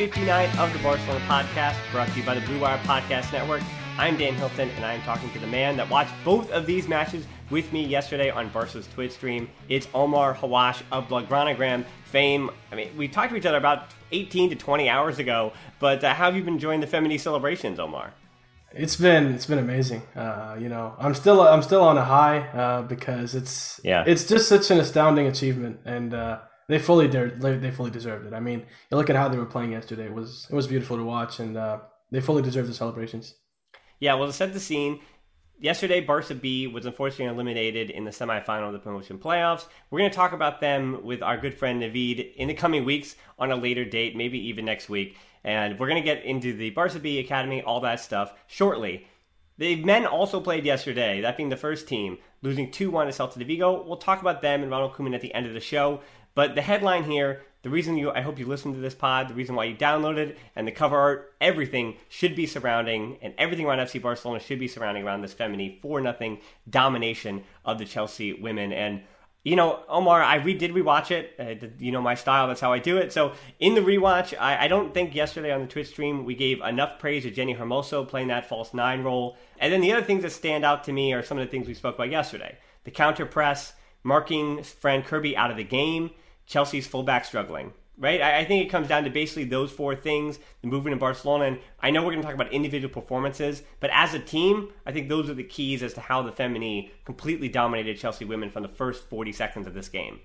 59 of the Barcelona Podcast, brought to you by the Blue Wire Podcast Network. I'm Dan Hilton, and I'm talking to the man that watched both of these matches with me yesterday on Barca's Twitch stream. It's Omar Hawwash of Blaugranagram fame. I mean, we talked to each other about 18 to 20 hours ago, but uh, how have you been enjoying the Femení celebrations, Omar? It's been it's been amazing. Uh, you know, I'm still I'm still on a high uh, because it's yeah it's just such an astounding achievement and uh, they fully de- they fully deserved it. I mean, you look at how they were playing yesterday; it was it was beautiful to watch, and uh, they fully deserve the celebrations. Yeah, well, to set the scene, yesterday Barca B was unfortunately eliminated in the semifinal of the promotion playoffs. We're going to talk about them with our good friend Navid in the coming weeks on a later date, maybe even next week. And we're going to get into the Barca B Academy, all that stuff shortly. The men also played yesterday, that being the first team, losing 2 1 to Celta de Vigo. We'll talk about them and Ronald Koeman at the end of the show. But the headline here, the reason you, I hope you listened to this pod, the reason why you downloaded, and the cover art, everything should be surrounding, and everything around FC Barcelona should be surrounding around this Femení 4 nothing domination of the Chelsea women. And you know, Omar, I re- did rewatch it. Uh, you know my style; that's how I do it. So in the rewatch, I, I don't think yesterday on the Twitch stream we gave enough praise to Jenni Hermoso playing that false nine role. And then the other things that stand out to me are some of the things we spoke about yesterday: the counter press, marking Fran Kirby out of the game, Chelsea's fullback struggling. Right? I, I think it comes down to basically those four things: the movement in Barcelona. And I know we're going to talk about individual performances, but as a team, I think those are the keys as to how the Femení completely dominated Chelsea women from the first 40 seconds of this game.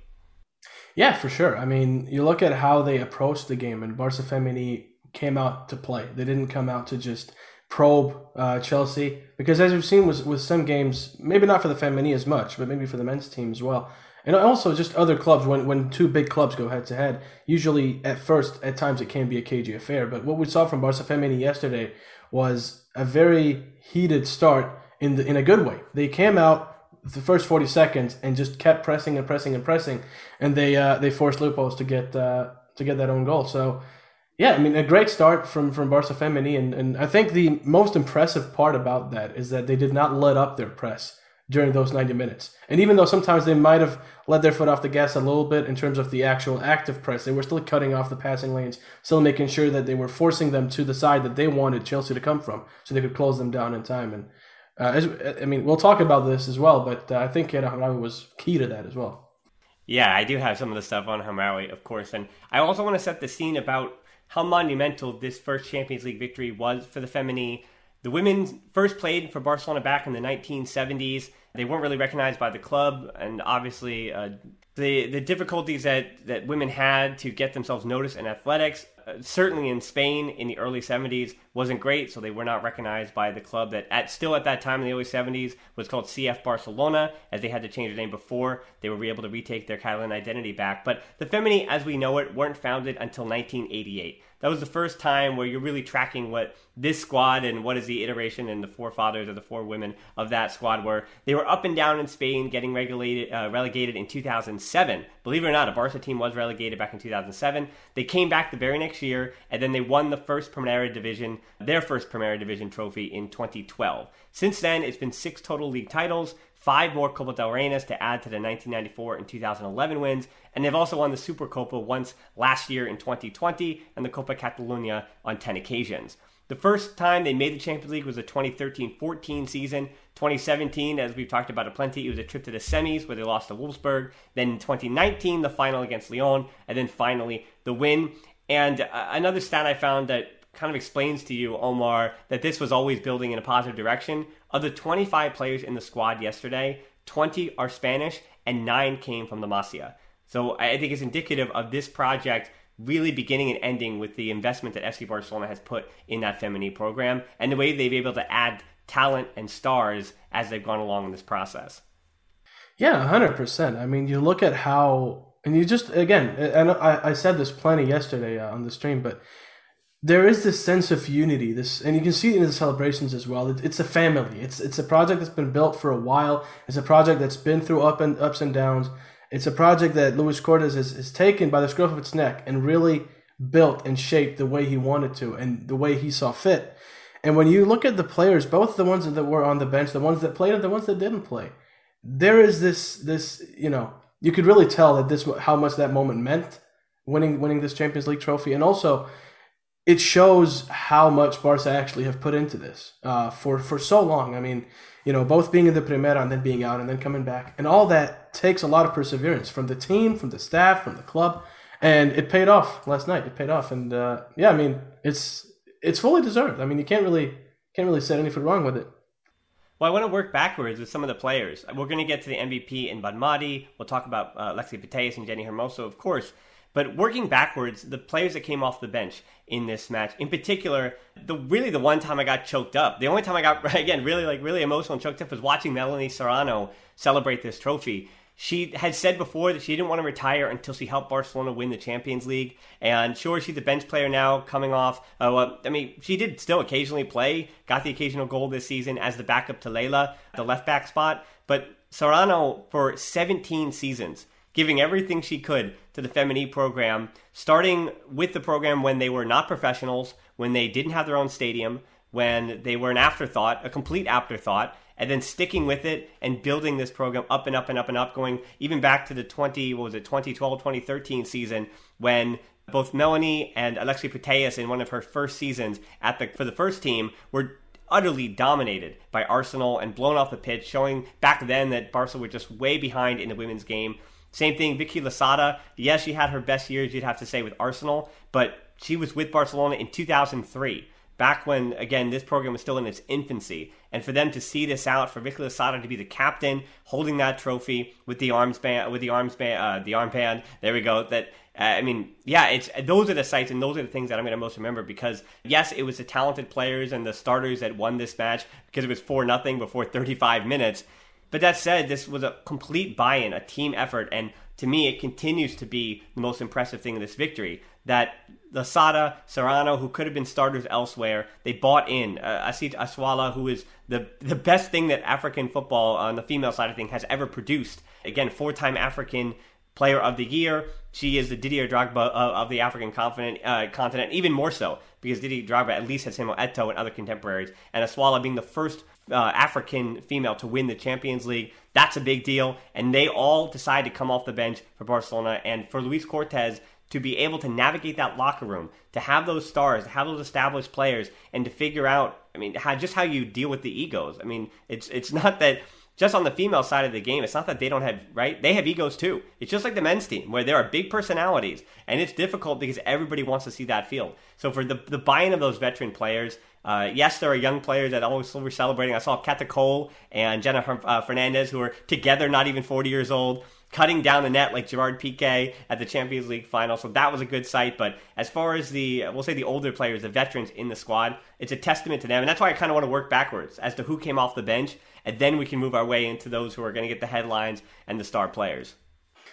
Yeah, for sure. I mean, you look at how they approached the game, and Barca Femení came out to play. They didn't come out to just probe uh, Chelsea because, as we've seen with, with some games, maybe not for the Femení as much, but maybe for the men's team as well. And also just other clubs, when, when two big clubs go head to head, usually at first, at times it can be a cagey affair. But what we saw from Barca Femení yesterday was a very heated start in the in a good way. They came out the first 40 seconds and just kept pressing and pressing and pressing and they uh, they forced Leupolz to get uh, to get that own goal so yeah I mean a great start from from Barca Femení and, and I think the most impressive part about that is that they did not let up their press during those 90 minutes and even though sometimes they might have let their foot off the gas a little bit in terms of the actual active press they were still cutting off the passing lanes still making sure that they were forcing them to the side that they wanted Chelsea to come from so they could close them down in time and uh, as, I mean, we'll talk about this as well, but uh, I think Kheira Hamraoui was key to that as well. Yeah, I do have some of the stuff on Hamraoui, of course, and I also want to set the scene about how monumental this first Champions League victory was for the Femení. The women first played for Barcelona back in the 1970s. They weren't really recognized by the club, and obviously, uh, the the difficulties that, that women had to get themselves noticed in athletics, uh, certainly in Spain in the early 70s, wasn't great. So they were not recognized by the club that at still at that time in the early 70s was called CF Barcelona, as they had to change their name before they were able to retake their Catalan identity back. But the Femení, as we know it, weren't founded until 1988 that was the first time where you're really tracking what this squad and what is the iteration and the forefathers or the four women of that squad were. They were up and down in Spain, getting regulated, uh, relegated in 2007. Believe it or not, a Barca team was relegated back in 2007. They came back the very next year, and then they won the first Primera Division, their first Primera Division trophy in 2012. Since then, it's been six total league titles, five more Copa del Reyes to add to the 1994 and 2011 wins, and they've also won the Supercopa once last year in 2020 and the Copa Catalunya on 10 occasions. The first time they made the Champions League was the 2013-14 season. 2017, as we've talked about it plenty, it was a trip to the semis where they lost to Wolfsburg. Then in 2019, the final against Lyon, and then finally the win. And uh, another stat I found that kind of explains to you, Omar, that this was always building in a positive direction. Of the 25 players in the squad yesterday, 20 are Spanish and 9 came from the Masia. So I think it's indicative of this project really beginning and ending with the investment that FC Barcelona has put in that Femení program and the way they've been able to add talent and stars as they've gone along in this process. Yeah, 100%. I mean, you look at how, and you just, again, and I, I said this plenty yesterday uh, on the stream, but there is this sense of unity this and you can see it in the celebrations as well. It, it's a family. It's it's a project that's been built for a while. It's a project that's been through up and ups and downs. It's a project that luis cortes has, has taken by the scruff of its neck and really built and shaped the way he wanted to and the way he saw fit. And when you look at the players both the ones that were on the bench the ones that played and the ones that didn't play there is this this you know you could really tell that this how much that moment meant winning winning this champions league trophy. And also it shows how much Barca actually have put into this uh, for for so long. I mean, you know, both being in the Primera and then being out and then coming back, and all that takes a lot of perseverance from the team, from the staff, from the club, and it paid off last night. It paid off, and uh, yeah, I mean, it's it's fully deserved. I mean, you can't really can't really say anything wrong with it. Well, I want to work backwards with some of the players. We're going to get to the MVP in Bonmati. We'll talk about uh, Alexia Putellas and Jenni Hermoso, of course. But working backwards, the players that came off the bench in this match, in particular, the really the one time I got choked up, the only time I got again really like really emotional and choked up was watching Melanie Serrano celebrate this trophy. She had said before that she didn't want to retire until she helped Barcelona win the Champions League. And sure, she's a bench player now, coming off. Uh, well, I mean, she did still occasionally play, got the occasional goal this season as the backup to Leila, the left back spot. But Serrano, for 17 seasons, giving everything she could to the Femení program, starting with the program when they were not professionals, when they didn't have their own stadium, when they were an afterthought, a complete afterthought, and then sticking with it and building this program up and up and up and up, going even back to the 20, what was it, 2012, 2013 season when both Melanie and Alexia Putellas in one of her first seasons at the for the first team were utterly dominated by Arsenal and blown off the pitch, showing back then that Barca were just way behind in the women's game. Same thing, Vicky Losada. Yes, she had her best years, you'd have to say, with Arsenal, but she was with Barcelona in 2003, back when, again, this program was still in its infancy. And for them to see this out, for Vicky Losada to be the captain, holding that trophy with the arms band, with the arms band, uh, the armband. There we go. That uh, I mean, yeah, it's those are the sites and those are the things that I'm going to most remember because yes, it was the talented players and the starters that won this match because it was four nothing before 35 minutes. But that said, this was a complete buy in, a team effort, and to me, it continues to be the most impressive thing in this victory. That Losada, Serrano, who could have been starters elsewhere, they bought in. Uh, Asisat Oshoala, who is the the best thing that African football on the female side of things has ever produced. Again, four time African Player of the Year. She is the Didier Drogba of, of the African continent, uh, continent, even more so because Didier Drogba at least has Samuel Eto'o and other contemporaries, and Oshoala being the first uh, African female to win the Champions League. That's a big deal. And they all decide to come off the bench for Barcelona. And for Luis Cortes to be able to navigate that locker room, to have those stars, to have those established players, and to figure out, I mean, how, just how you deal with the egos. I mean, it's it's not that just on the female side of the game, it's not that they don't have, right? They have egos too. It's just like the men's team where there are big personalities and it's difficult because everybody wants to see that field. So for the, the buy-in of those veteran players, uh, yes, there are young players that always were celebrating. I saw Cata Coll and Jenna uh, Fernandez, who are together, not even 40 years old, cutting down the net like Gerard Piqué at the Champions League final. So that was a good sight. But as far as the, we'll say the older players, the veterans in the squad, it's a testament to them. And that's why I kind of want to work backwards as to who came off the bench. And then we can move our way into those who are going to get the headlines and the star players.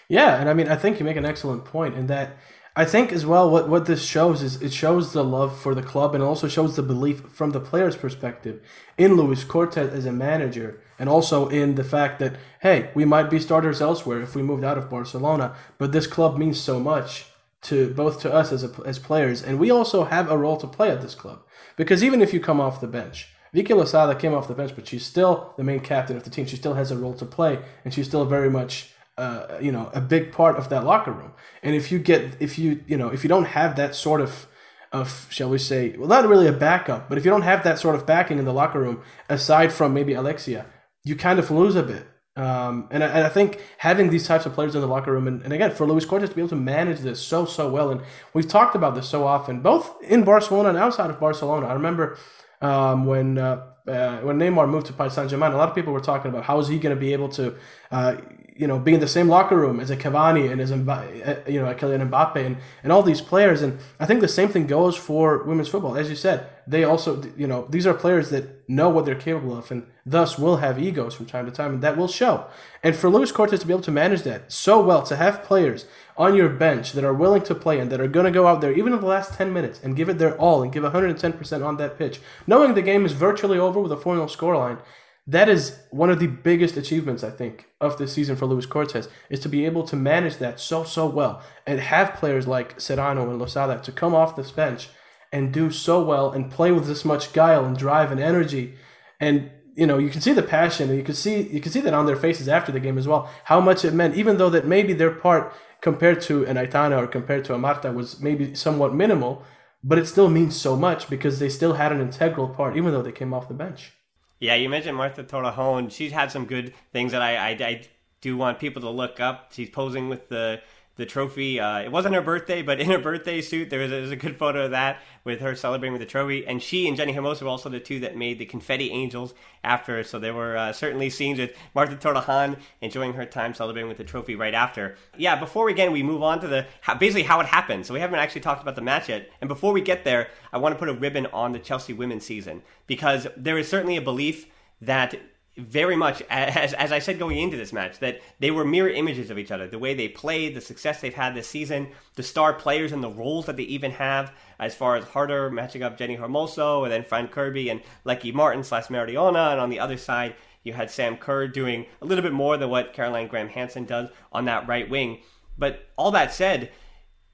Yeah. And I mean, I think you make an excellent point in that I think as well what, what this shows is it shows the love for the club and also shows the belief from the player's perspective in Luis Cortes as a manager and also in the fact that hey we might be starters elsewhere if we moved out of Barcelona but this club means so much to both to us as a, as players and we also have a role to play at this club because even if you come off the bench Vicky Losada came off the bench, but she's still the main captain of the team. She still has a role to play, and she's still very much uh, you know a big part of that locker room. And if you get if you you know if you don't have that sort of of shall we say well not really a backup, but if you don't have that sort of backing in the locker room aside from maybe Alexia, you kind of lose a bit. Um, and, I, and I think having these types of players in the locker room, and, and again, for Luis Cortes to be able to manage this so, so well, and we've talked about this so often, both in Barcelona and outside of Barcelona. I remember um, when uh, uh, when Neymar moved to Paris Saint Germain, a lot of people were talking about how is he going to be able to, uh, you know, be in the same locker room as a Cavani and as uh, you know a Kylian Mbappe and, and all these players. And I think the same thing goes for women's football. As you said, they also you know these are players that know what they're capable of and thus will have egos from time to time, and that will show. And for Luis Cortes to be able to manage that so well, to have players on your bench that are willing to play and that are going to go out there even in the last 10 minutes and give it their all and give 110% on that pitch, knowing the game is virtually over with a 4 0 scoreline, that is one of the biggest achievements, I think, of this season for Luis Cortez is to be able to manage that so, so well and have players like Serrano and Losada to come off this bench and do so well and play with this much guile and drive and energy. And you know, you can see the passion and you can see you can see that on their faces after the game as well, how much it meant, even though that maybe their part compared to an Aitana or compared to a Marta was maybe somewhat minimal, but it still means so much because they still had an integral part, even though they came off the bench. Yeah, you mentioned Marta Torrejón. She's had some good things that I, I, I do want people to look up. She's posing with the the trophy. Uh, it wasn't her birthday, but in her birthday suit, there was, a, there was, a, good photo of that with her celebrating with the trophy. And she and Jenni Hermoso were also the two that made the confetti angels after. So there were uh, certainly scenes with Marta Torrejon enjoying her time celebrating with the trophy right after. Yeah, before we again we move on to the basically how it happened. So we haven't actually talked about the match yet. And before we get there, I want to put a ribbon on the Chelsea women's season because there is certainly a belief that very much as as I said going into this match that they were mirror images of each other. The way they played, the success they've had this season, the star players and the roles that they even have, as far as Harder matching up Jenni Hermoso and then Fran Kirby and Lieke Martens slash Mariona, and on the other side you had Sam Kerr doing a little bit more than what Caroline Graham Hansen does on that right wing. But all that said,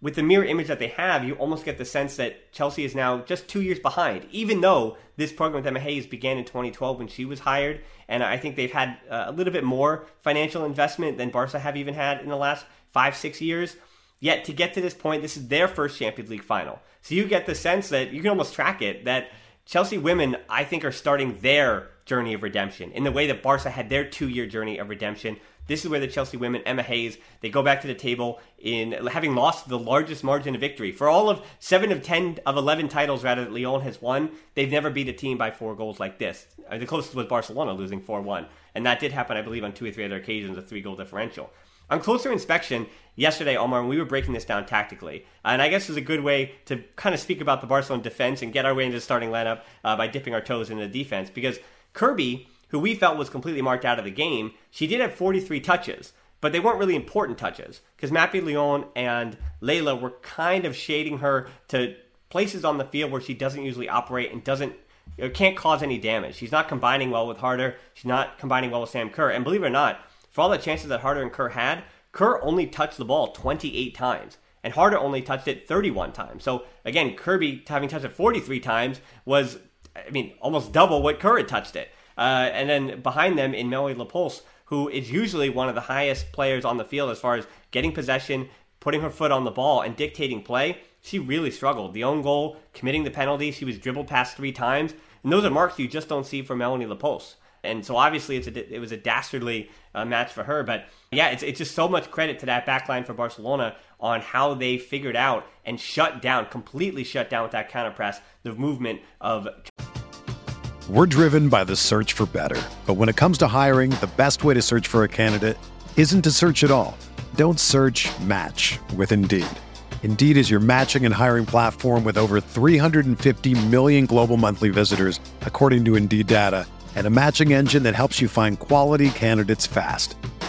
with the mirror image that they have, you almost get the sense that Chelsea is now just two years behind, even though this program with Emma Hayes began in 2012 when she was hired. And I think they've had uh, a little bit more financial investment than Barca have even had in the last five, six years. Yet to get to this point, this is their first Champions League final. So you get the sense that you can almost track it that Chelsea women, I think, are starting their journey of redemption in the way that Barca had their two year journey of redemption this is where the Chelsea women, Emma Hayes, they go back to the table in having lost the largest margin of victory. For all of seven of 10 of 11 titles, rather, that Lyon has won, they've never beat a team by four goals like this. Uh, the closest was Barcelona losing 4 1. And that did happen, I believe, on two or three other occasions, a three goal differential. On closer inspection, yesterday, Omar, we were breaking this down tactically. And I guess is a good way to kind of speak about the Barcelona defense and get our way into the starting lineup uh, by dipping our toes into the defense. Because Kirby who we felt was completely marked out of the game, she did have 43 touches, but they weren't really important touches because Mapi León and Leila were kind of shading her to places on the field where she doesn't usually operate and doesn't it can't cause any damage. She's not combining well with Harder. She's not combining well with Sam Kerr. And believe it or not, for all the chances that Harder and Kerr had, Kerr only touched the ball 28 times. And Harder only touched it 31 times. So again, Kirby having touched it 43 times was, I mean, almost double what had touched it. Uh, and then behind them in Melanie Leupolz, who is usually one of the highest players on the field as far as getting possession, putting her foot on the ball, and dictating play, she really struggled. The own goal, committing the penalty, she was dribbled past three times. And those are marks you just don't see from Melanie Leupolz. And so obviously it's a, it was a dastardly uh, match for her. But yeah, it's, it's just so much credit to that backline for Barcelona on how they figured out and shut down, completely shut down with that counter press, the movement of. We're driven by the search for better. But when it comes to hiring, the best way to search for a candidate isn't to search at all. Don't search match with Indeed. Indeed is your matching and hiring platform with over 350 million global monthly visitors, according to Indeed data, and a matching engine that helps you find quality candidates fast.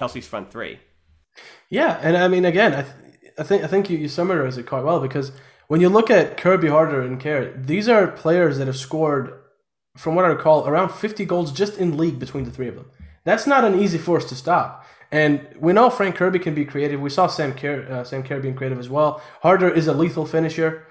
Chelsea's front three. Yeah, and I mean, again, I, th- I think I think you, you it quite well because when you look at Kirby Harder and Kerr, these are players that have scored, from what I recall, around 50 goals just in league between the three of them. That's not an easy force to stop. And we know Fran Kirby can be creative. We saw Sam Kerr, uh, Sam Kerr being creative as well. Harder is a lethal finisher,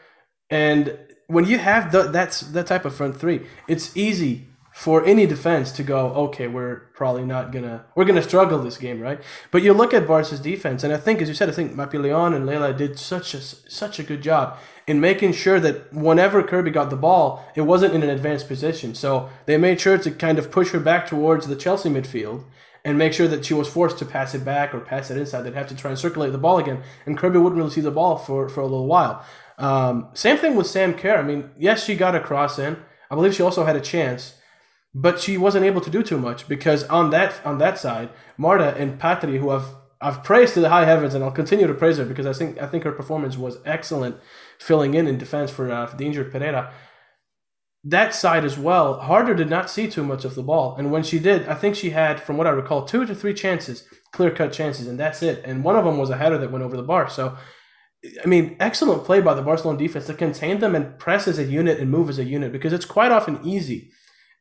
and when you have the, that's that type of front three, it's easy for any defense to go, okay, we're probably not gonna we're gonna struggle this game, right? But you look at Barca's defense, and I think, as you said, I think Mapi Leon and Leila did such a such a good job in making sure that whenever Kirby got the ball, it wasn't in an advanced position. So they made sure to kind of push her back towards the Chelsea midfield and make sure that she was forced to pass it back or pass it inside. They'd have to try and circulate the ball again, and Kirby wouldn't really see the ball for, for a little while. Um, same thing with Sam Kerr. I mean, yes, she got a cross in. I believe she also had a chance but she wasn't able to do too much because on that on that side, Marta and Patri, who I've I've praised to the high heavens, and I'll continue to praise her because I think I think her performance was excellent, filling in in defense for, uh, for the injured Pereira. That side as well, Harder did not see too much of the ball, and when she did, I think she had, from what I recall, two to three chances, clear cut chances, and that's it. And one of them was a header that went over the bar. So, I mean, excellent play by the Barcelona defense to contain them and press as a unit and move as a unit because it's quite often easy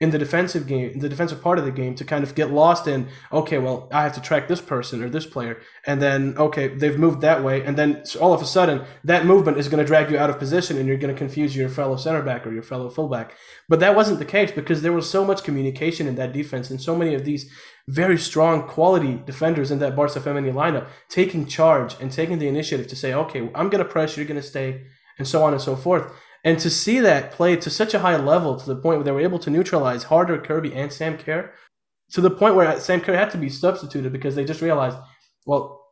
in the defensive game, in the defensive part of the game, to kind of get lost in, okay, well, I have to track this person or this player, and then okay, they've moved that way, and then all of a sudden that movement is going to drag you out of position, and you're going to confuse your fellow center back or your fellow fullback. But that wasn't the case because there was so much communication in that defense, and so many of these very strong quality defenders in that Barca Femení lineup taking charge and taking the initiative to say, okay, I'm going to press, you're going to stay, and so on and so forth. And to see that play to such a high level to the point where they were able to neutralize Harder, Kirby, and Sam Kerr to the point where Sam Kerr had to be substituted because they just realized, well,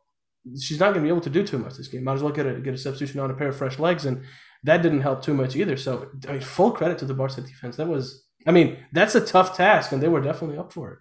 she's not going to be able to do too much this game. Might as well get a get a substitution on a pair of fresh legs, and that didn't help too much either. So, I mean, full credit to the Barca defense. That was, I mean, that's a tough task, and they were definitely up for it.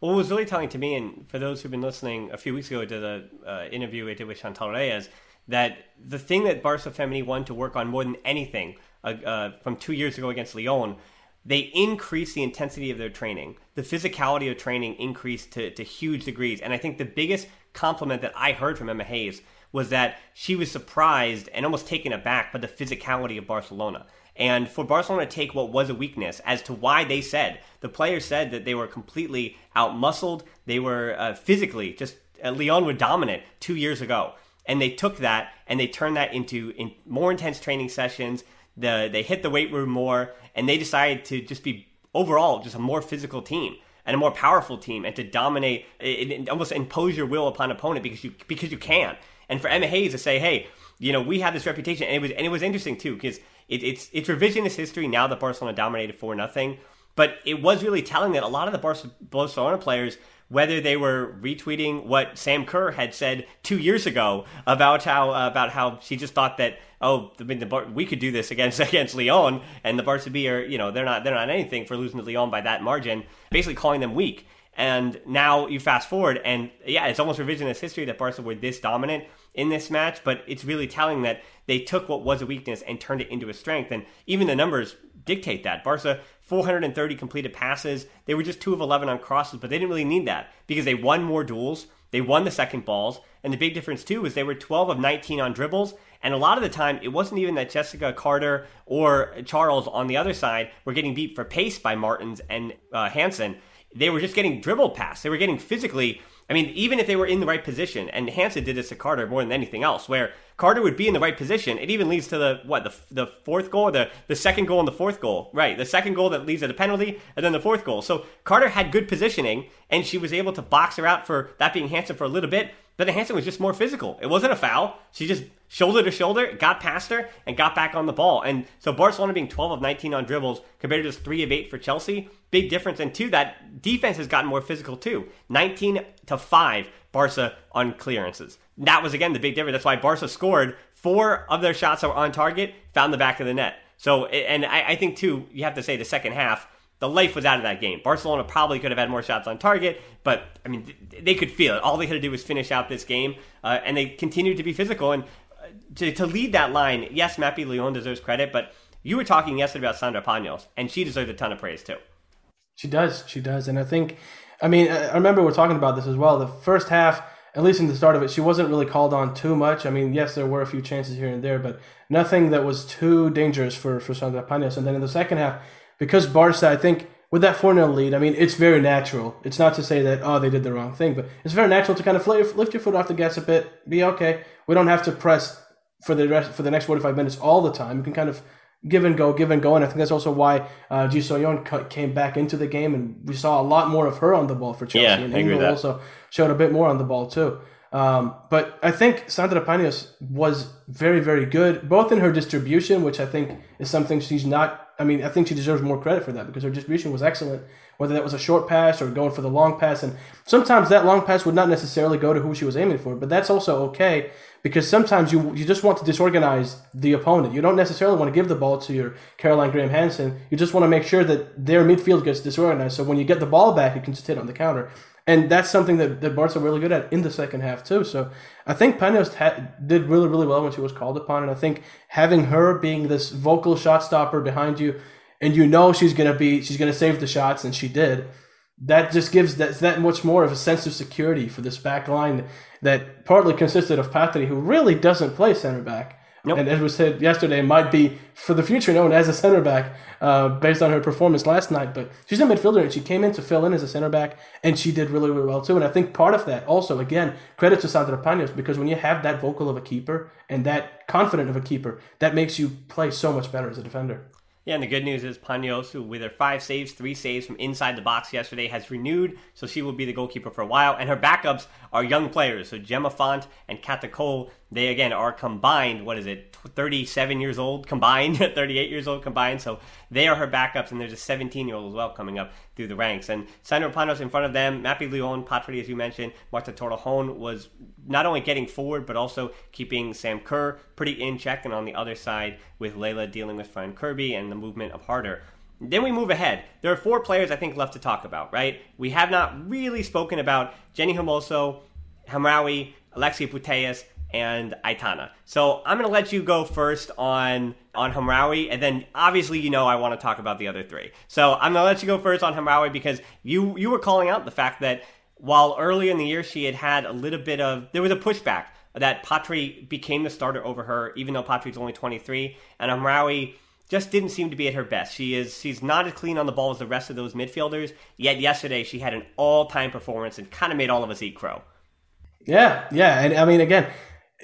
Well, what was really telling to me, and for those who've been listening, a few weeks ago to the uh, interview I did with Chantal Reyes, that the thing that Barca Femení wanted to work on more than anything uh, uh, from two years ago against Lyon, they increased the intensity of their training. The physicality of training increased to, to huge degrees. And I think the biggest compliment that I heard from Emma Hayes was that she was surprised and almost taken aback by the physicality of Barcelona. And for Barcelona to take what was a weakness as to why they said, the players said that they were completely outmuscled, they were uh, physically just, uh, Lyon were dominant two years ago. And they took that and they turned that into in more intense training sessions. The, they hit the weight room more, and they decided to just be overall just a more physical team and a more powerful team, and to dominate, it, it almost impose your will upon opponent because you because you can. And for Emma Hayes to say, hey, you know, we have this reputation, and it was and it was interesting too because it, it's it's revisionist history now that Barcelona dominated four nothing, but it was really telling that a lot of the Barcelona players whether they were retweeting what Sam Kerr had said two years ago about how uh, about how she just thought that oh I mean, the Bar- we could do this against against Lyon and the Barca B are you know they're not they're not anything for losing to Lyon by that margin basically calling them weak. And now you fast forward and yeah it's almost revisionist history that Barca were this dominant in this match but it's really telling that they took what was a weakness and turned it into a strength. And even the numbers dictate that. Barca 430 completed passes. They were just 2 of 11 on crosses, but they didn't really need that because they won more duels. They won the second balls. And the big difference, too, is they were 12 of 19 on dribbles. And a lot of the time, it wasn't even that Jessica Carter or Charles on the other side were getting beat for pace by Martens and uh, Hansen. They were just getting dribbled past. They were getting physically. I mean, even if they were in the right position, and Hansen did this to Carter more than anything else, where Carter would be in the right position. It even leads to the what the the fourth goal, the the second goal and the fourth goal, right? The second goal that leads to the penalty, and then the fourth goal. So Carter had good positioning, and she was able to box her out for that being Hansen for a little bit. But the Hansen was just more physical. It wasn't a foul. She just shoulder to shoulder, got past her, and got back on the ball. And so Barcelona being 12 of 19 on dribbles compared to just 3 of 8 for Chelsea, big difference. And two, that defense has gotten more physical too. 19 to 5 Barca on clearances. That was again the big difference. That's why Barca scored four of their shots that were on target found the back of the net. So, and I, I think too, you have to say the second half, the life was out of that game. Barcelona probably could have had more shots on target, but I mean, they could feel it. All they had to do was finish out this game, uh, and they continued to be physical. And uh, to, to lead that line, yes, Mapi León deserves credit, but you were talking yesterday about Sandra Paños, and she deserves a ton of praise too. She does, she does, and I think, I mean, I remember we are talking about this as well. The first half, at least in the start of it, she wasn't really called on too much. I mean, yes, there were a few chances here and there, but nothing that was too dangerous for for Sandra Paños. And then in the second half, because Barca, I think with that 4 0 lead, I mean, it's very natural. It's not to say that, oh, they did the wrong thing, but it's very natural to kind of lift your foot off the gas a bit, be okay. We don't have to press for the rest for the next 45 minutes all the time. You can kind of give and go, give and go. And I think that's also why uh, Ji So-yun came back into the game, and we saw a lot more of her on the ball for Chelsea. Yeah, and Engel also showed a bit more on the ball, too. Um, but I think Sandra Paños was very, very good, both in her distribution, which I think is something she's not. I mean, I think she deserves more credit for that because her distribution was excellent, whether that was a short pass or going for the long pass. And sometimes that long pass would not necessarily go to who she was aiming for, but that's also okay because sometimes you you just want to disorganize the opponent. You don't necessarily want to give the ball to your Caroline Graham Hansen. You just want to make sure that their midfield gets disorganized. So when you get the ball back, you can just hit on the counter. And that's something that, that Barca really good at in the second half too. So I think Paños ha- did really, really well when she was called upon. And I think having her being this vocal shot stopper behind you, and you know she's gonna be she's gonna save the shots, and she did. That just gives that that much more of a sense of security for this back line that partly consisted of Patri, who really doesn't play center back. Nope. And as we said yesterday, might be for the future known as a center back uh, based on her performance last night. But she's a midfielder and she came in to fill in as a center back and she did really, really well too. And I think part of that also, again, credit to Sandra Paños because when you have that vocal of a keeper and that confident of a keeper, that makes you play so much better as a defender. Yeah, and the good news is Paños, who with her five saves, three saves from inside the box yesterday, has renewed, so she will be the goalkeeper for a while. And her backups are young players, so Gemma Font and Cata Coll. They again are combined. What is it? 37 years old combined, 38 years old combined. So they are her backups, and there's a 17 year old as well coming up through the ranks. And Sandra Paños in front of them, Mapi León, Patri, as you mentioned, Marta Torrejón was not only getting forward, but also keeping Sam Kerr pretty in check. And on the other side, with Leila dealing with Fran Kirby and the movement of Harder. Then we move ahead. There are four players I think left to talk about, right? We have not really spoken about Jenni Hermoso, Hamraoui, Alexia Putellas, and Aitana. So I'm going to let you go first on on Hamraoui, and then obviously you know I want to talk about the other three. So I'm going to let you go first on Hamraoui because you you were calling out the fact that while early in the year she had had a little bit of there was a pushback that Patri became the starter over her, even though Patri's only 23, and Hamraoui just didn't seem to be at her best. She is she's not as clean on the ball as the rest of those midfielders. Yet yesterday she had an all time performance and kind of made all of us eat crow. Yeah, yeah, and I mean again,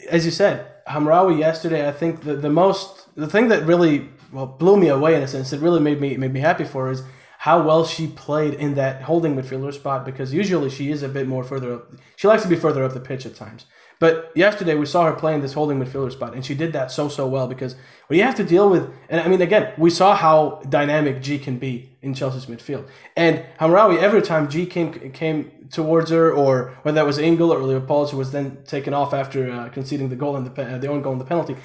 as you said, Hamraoui yesterday. I think the the most the thing that really well blew me away in a sense. It really made me made me happy for her is how well she played in that holding midfielder spot because usually she is a bit more further up. She likes to be further up the pitch at times. But yesterday we saw her playing this holding midfielder spot, and she did that so so well because when you have to deal with, and I mean again, we saw how dynamic Ji can be in Chelsea's midfield, and Hamraoui every time Ji came came towards her, or whether that was Engel or Leupolz, who was then taken off after uh, conceding the goal and the uh, the own goal and the penalty,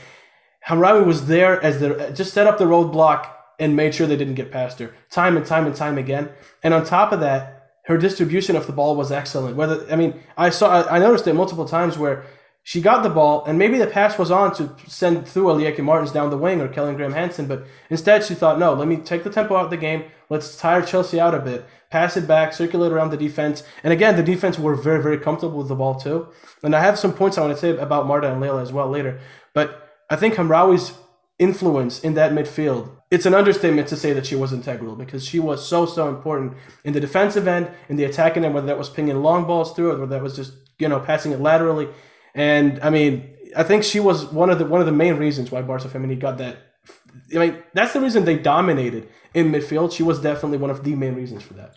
Hamraoui was there as the just set up the roadblock and made sure they didn't get past her time and time and time again, and on top of that her distribution of the ball was excellent. Whether I mean, I saw I noticed it multiple times where she got the ball and maybe the pass was on to send through Alieke Martens down the wing or Kellen Graham Hansen, but instead she thought, no, let me take the tempo out of the game. Let's tire Chelsea out a bit, pass it back, circulate around the defense. And again, the defense were very, very comfortable with the ball too. And I have some points I want to say about Marta and Leila as well later. But I think Hamraoui's influence in that midfield it's an understatement to say that she was integral because she was so so important in the defensive end, in the attacking end, whether that was pinging long balls through it, whether that was just you know passing it laterally. And I mean, I think she was one of the one of the main reasons why Barca Femení got that. I mean, that's the reason they dominated in midfield. She was definitely one of the main reasons for that.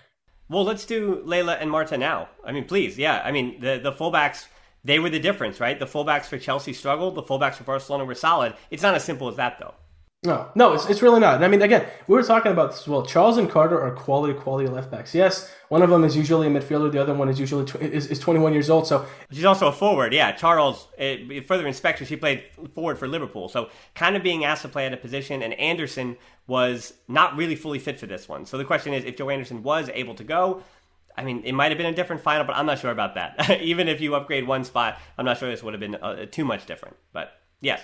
Well, let's do Leila and Marta now. I mean, please, yeah. I mean, the the fullbacks they were the difference, right? The fullbacks for Chelsea struggled. The fullbacks for Barcelona were solid. It's not as simple as that, though. No, no, it's, it's really not. And I mean, again, we were talking about this as well. Charles and Carter are quality, quality left backs. Yes, one of them is usually a midfielder. The other one is usually tw- is, is 21 years old. So she's also a forward. Yeah, Charles. Uh, further inspection, she played forward for Liverpool. So kind of being asked to play at a position, and Anderson was not really fully fit for this one. So the question is, if Joe Anderson was able to go, I mean, it might have been a different final, but I'm not sure about that. Even if you upgrade one spot, I'm not sure this would have been uh, too much different. But yes.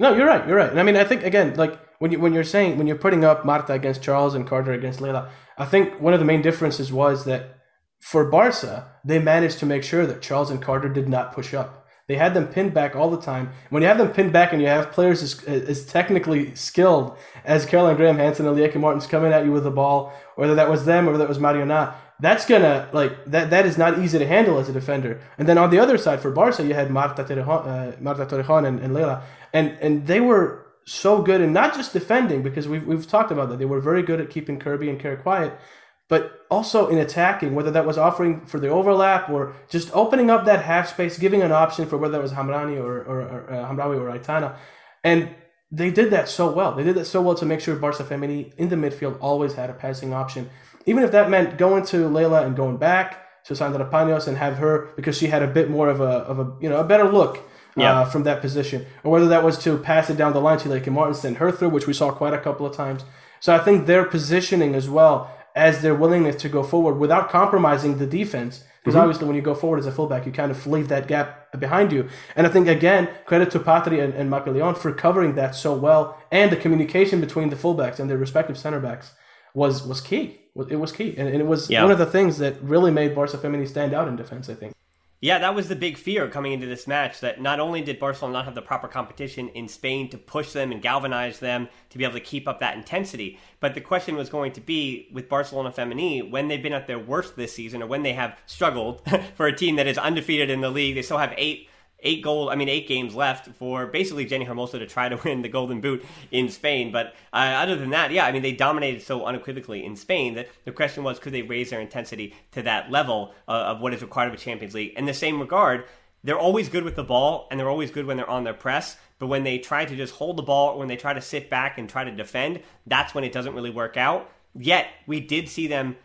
No, you're right. You're right. And I mean, I think again, like when you when you're saying when you're putting up Marta against Charles and Carter against Leila, I think one of the main differences was that for Barca, they managed to make sure that Charles and Carter did not push up. They had them pinned back all the time. When you have them pinned back and you have players as, as technically skilled as Caroline Graham Hansen and Lieke Martens coming at you with the ball, whether that was them or whether that was Mariona, that's gonna like that. That is not easy to handle as a defender. And then on the other side for Barca, you had Marta Torrejon, uh, Marta Torrejon and, and Leila, and and they were so good in not just defending because we've we've talked about that. They were very good at keeping Kirby and Kerr quiet, but also in attacking, whether that was offering for the overlap or just opening up that half space, giving an option for whether that was Hamraoui or, or, or uh, or Aitana. And they did that so well. They did that so well to make sure Barca Femení in the midfield always had a passing option. Even if that meant going to Leila and going back to Sandra Paños and have her because she had a bit more of a, of a you know a better look uh, from that position, or whether that was to pass it down the line to Lieke Martens send her through, which we saw quite a couple of times. So I think their positioning as well as their willingness to go forward without compromising the defense. Because mm-hmm. obviously, when you go forward as a fullback, you kind of leave that gap behind you. And I think, again, credit to Patri and, and for covering that so well. And the communication between the fullbacks and their respective center backs was, was key. It was key. And, and it was yeah. one of the things that really made Barca Femení stand out in defense, I think. Yeah, that was the big fear coming into this match that not only did Barcelona not have the proper competition in Spain to push them and galvanize them to be able to keep up that intensity, but the question was going to be with Barcelona Femení, when they've been at their worst this season or when they have struggled for a team that is undefeated in the league, they still have eight eight goal, I mean eight games left for basically Jenni Hermoso to try to win the Golden Boot in Spain. But uh, other than that, yeah, I mean they dominated so unequivocally in Spain that the question was could they raise their intensity to that level uh, of what is required of a Champions League? In the same regard, they're always good with the ball and they're always good when they're on their press. But when they try to just hold the ball, or when they try to sit back and try to defend, that's when it doesn't really work out. Yet we did see them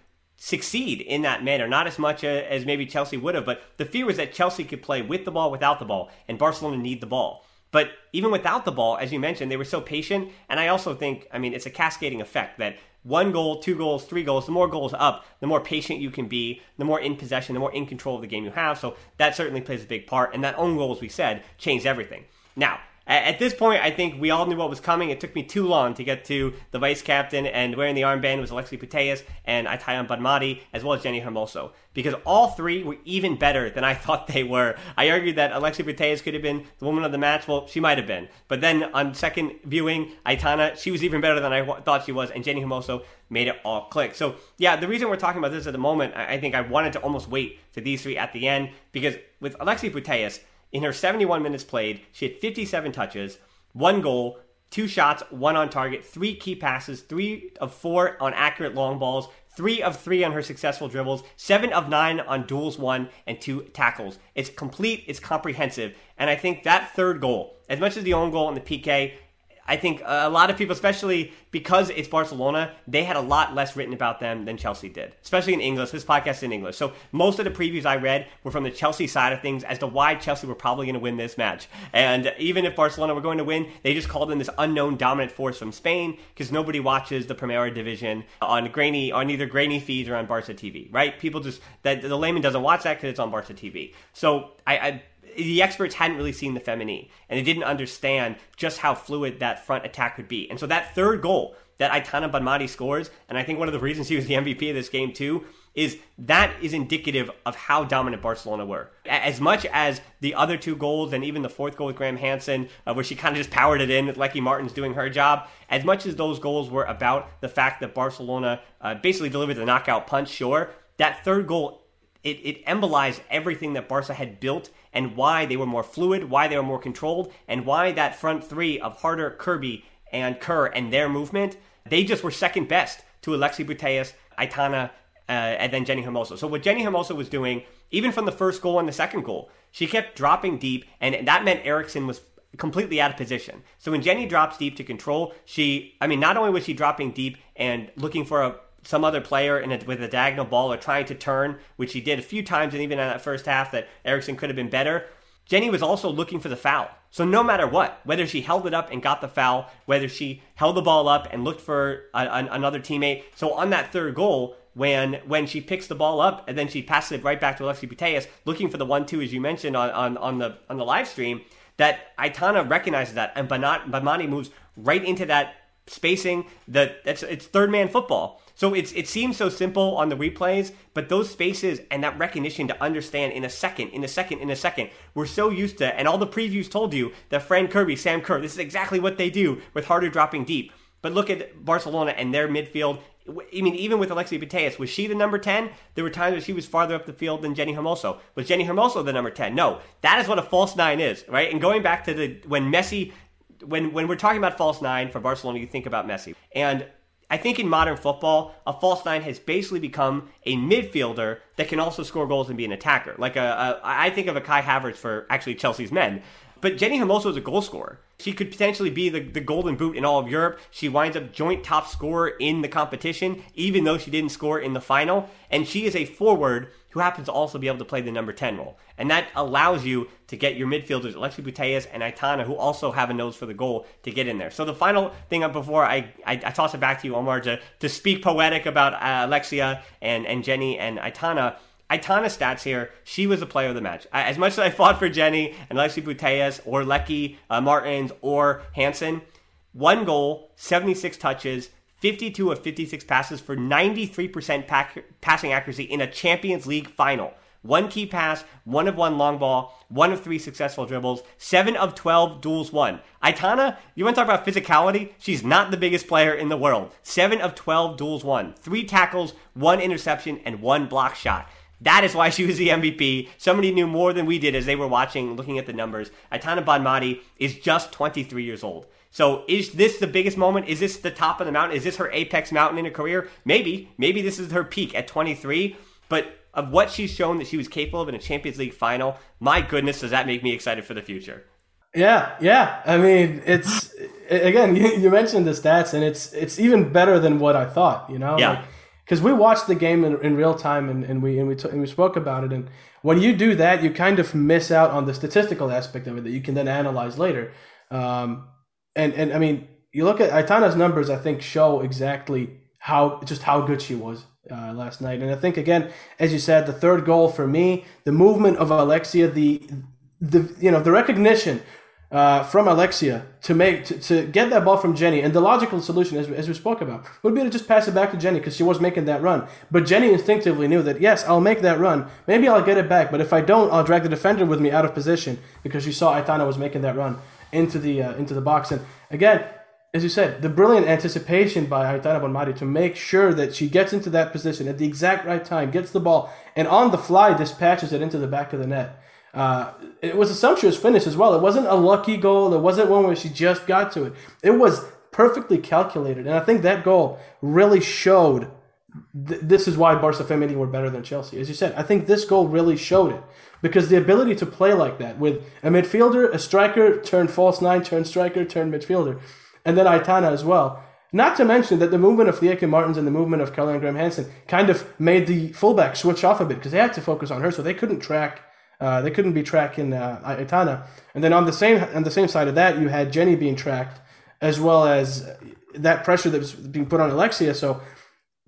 succeed in that manner. Not as much uh, as maybe Chelsea would have, but the fear was that Chelsea could play with the ball, without the ball, and Barcelona need the ball. But even without the ball, as you mentioned, they were so patient. And I also think, I mean, it's a cascading effect that one goal, two goals, three goals, the more goals up, the more patient you can be, the more in possession, the more in control of the game you have. So that certainly plays a big part. And that own goal, as we said, changed everything. Now, at this point, I think we all knew what was coming. It took me too long to get to the vice captain, and wearing the armband was Alexi Putellas and Aitana Bonmati, as well as Jenni Hermoso. Because all three were even better than I thought they were. I argued that Alexi Putellas could have been the woman of the match. Well, she might have been. But then on second viewing, Aitana, she was even better than I thought she was, and Jenni Hermoso made it all click. So, yeah, the reason we're talking about this at the moment, I think I wanted to almost wait to these three at the end, because with Alexi Putellas, in her 71 minutes played, she had 57 touches, one goal, two shots, one on target, three key passes, three of four on accurate long balls, three of three on her successful dribbles, seven of nine on duels won, and two tackles. It's complete, it's comprehensive. And I think that third goal, as much as the own goal and the PK, I think a lot of people, especially because it's Barcelona, they had a lot less written about them than Chelsea did, especially in English. This podcast is in English. So most of the previews I read were from the Chelsea side of things as to why Chelsea were probably going to win this match. And even if Barcelona were going to win, they just called in this unknown dominant force from Spain because nobody watches the Primera Division on grainy, on either grainy feeds or on Barca TV, right? People just, that the layman doesn't watch that because it's on Barca TV. So I, I the experts hadn't really seen the Femení, and they didn't understand just how fluid that front attack could be. And so that third goal that Aitana Bonmati scores, and I think one of the reasons he was the MVP of this game too, is that is indicative of how dominant Barcelona were. As much as the other two goals and even the fourth goal with Graham Hansen, uh, where she kind of just powered it in with Lieke Martens doing her job, as much as those goals were about the fact that Barcelona uh, basically delivered the knockout punch, sure, that third goal it, it embolized everything that Barca had built and why they were more fluid, why they were more controlled, and why that front three of Harder, Kirby, and Kerr and their movement, they just were second best to Alexi Putellas, Aitana, uh, and then Jenni Hermoso. So what Jenni Hermoso was doing, even from the first goal and the second goal, she kept dropping deep, and that meant Eriksson was completely out of position. So when Jenni drops deep to control, she, I mean, not only was she dropping deep and looking for a some other player in a, with a diagonal ball or trying to turn, which he did a few times, and even in that first half that Eriksson could have been better. Jenni was also looking for the foul. So no matter what, whether she held it up and got the foul, whether she held the ball up and looked for a, a, another teammate. So on that third goal, when when she picks the ball up and then she passes it right back to Alexi Putellas, looking for the one-two as you mentioned on, on, on the on the live stream, that Aitana recognizes that and Bonmatí moves right into that spacing. That it's it's third man football. So it's it seems so simple on the replays, but those spaces and that recognition to understand in a second, in a second, in a second, we're so used to. And all the previews told you that Fran Kirby, Sam Kerr, this is exactly what they do with Harder dropping deep. But look at Barcelona and their midfield. I mean, even with Alexia Putellas, was she the number 10? There were times where she was farther up the field than Jenni Hermoso. Was Jenni Hermoso the number 10? No. That is what a false nine is, right? And going back to the when Messi, when, when we're talking about false nine for Barcelona, you think about Messi. And I think in modern football, a false nine has basically become a midfielder that can also score goals and be an attacker. Like a, a I think of a Kai Havertz for actually Chelsea's men. But Jenni Hermoso is a goal scorer. She could potentially be the, the golden boot in all of Europe. She winds up joint top scorer in the competition, even though she didn't score in the final. And she is a forward who happens to also be able to play the number 10 role. And that allows you to get your midfielders, Alexia Putellas and Aitana, who also have a nose for the goal, to get in there. So the final thing before I, I, I toss it back to you, Omar, to, to speak poetic about uh, Alexia and, and Jenni and Aitana – a ton of stats here. She was the player of the match. As much as I fought for Jenni and Lexi Putellas or Lieke uh, Martens or Hansen, one goal, 76 touches, 52 of 56 passes for 93% pack, passing accuracy in a Champions League final. One key pass, one of one long ball, one of three successful dribbles, seven of 12 duels won. Aitana, you want to talk about physicality? She's not the biggest player in the world. Seven of 12 duels won, three tackles, one interception, and one block shot. That is why she was the MVP. Somebody knew more than we did as they were watching, looking at the numbers. Aitana Bonmatí is just 23 years old. So is this the biggest moment? Is this the top of the mountain? Is this her apex mountain in her career? Maybe. Maybe this is her peak at 23. But of what she's shown that she was capable of in a Champions League final, my goodness, does that make me excited for the future? Yeah, yeah. I mean, it's again, you, you mentioned the stats, and it's it's even better than what I thought. You know, yeah. Like, because we watched the game in, in real time and, and we and we, t- and we spoke about it and when you do that you kind of miss out on the statistical aspect of it that you can then analyze later um, and and I mean you look at Aitana's numbers I think show exactly how just how good she was uh, last night and I think again as you said the third goal for me the movement of Alexia the the you know the recognition uh, from Alexia to make to, to get that ball from Jenni. And the logical solution, as, as we spoke about, would be to just pass it back to Jenni because she was making that run. But Jenni instinctively knew that yes, I'll make that run. Maybe I'll get it back, but if I don't, I'll drag the defender with me out of position because she saw Aitana was making that run into the uh, into the box. And again, as you said, the brilliant anticipation by Aitana Bonmatí to make sure that she gets into that position at the exact right time, gets the ball, and on the fly dispatches it into the back of the net. Uh, it was a sumptuous finish as well. It wasn't a lucky goal. It wasn't one where she just got to it. It was perfectly calculated, and I think that goal really showed. Th- this is why Barca Femení were better than Chelsea, as you said. I think this goal really showed it because the ability to play like that with a midfielder, a striker, turn false nine, turn striker, turn midfielder, and then Aitana as well. Not to mention that the movement of Lieke Martens and the movement of Caroline Graham Hansen kind of made the fullback switch off a bit because they had to focus on her, so they couldn't track uh, they couldn't be tracking uh, Aitana. And then on the same on the same side of that, you had Jenni being tracked, as well as that pressure that was being put on Alexia. So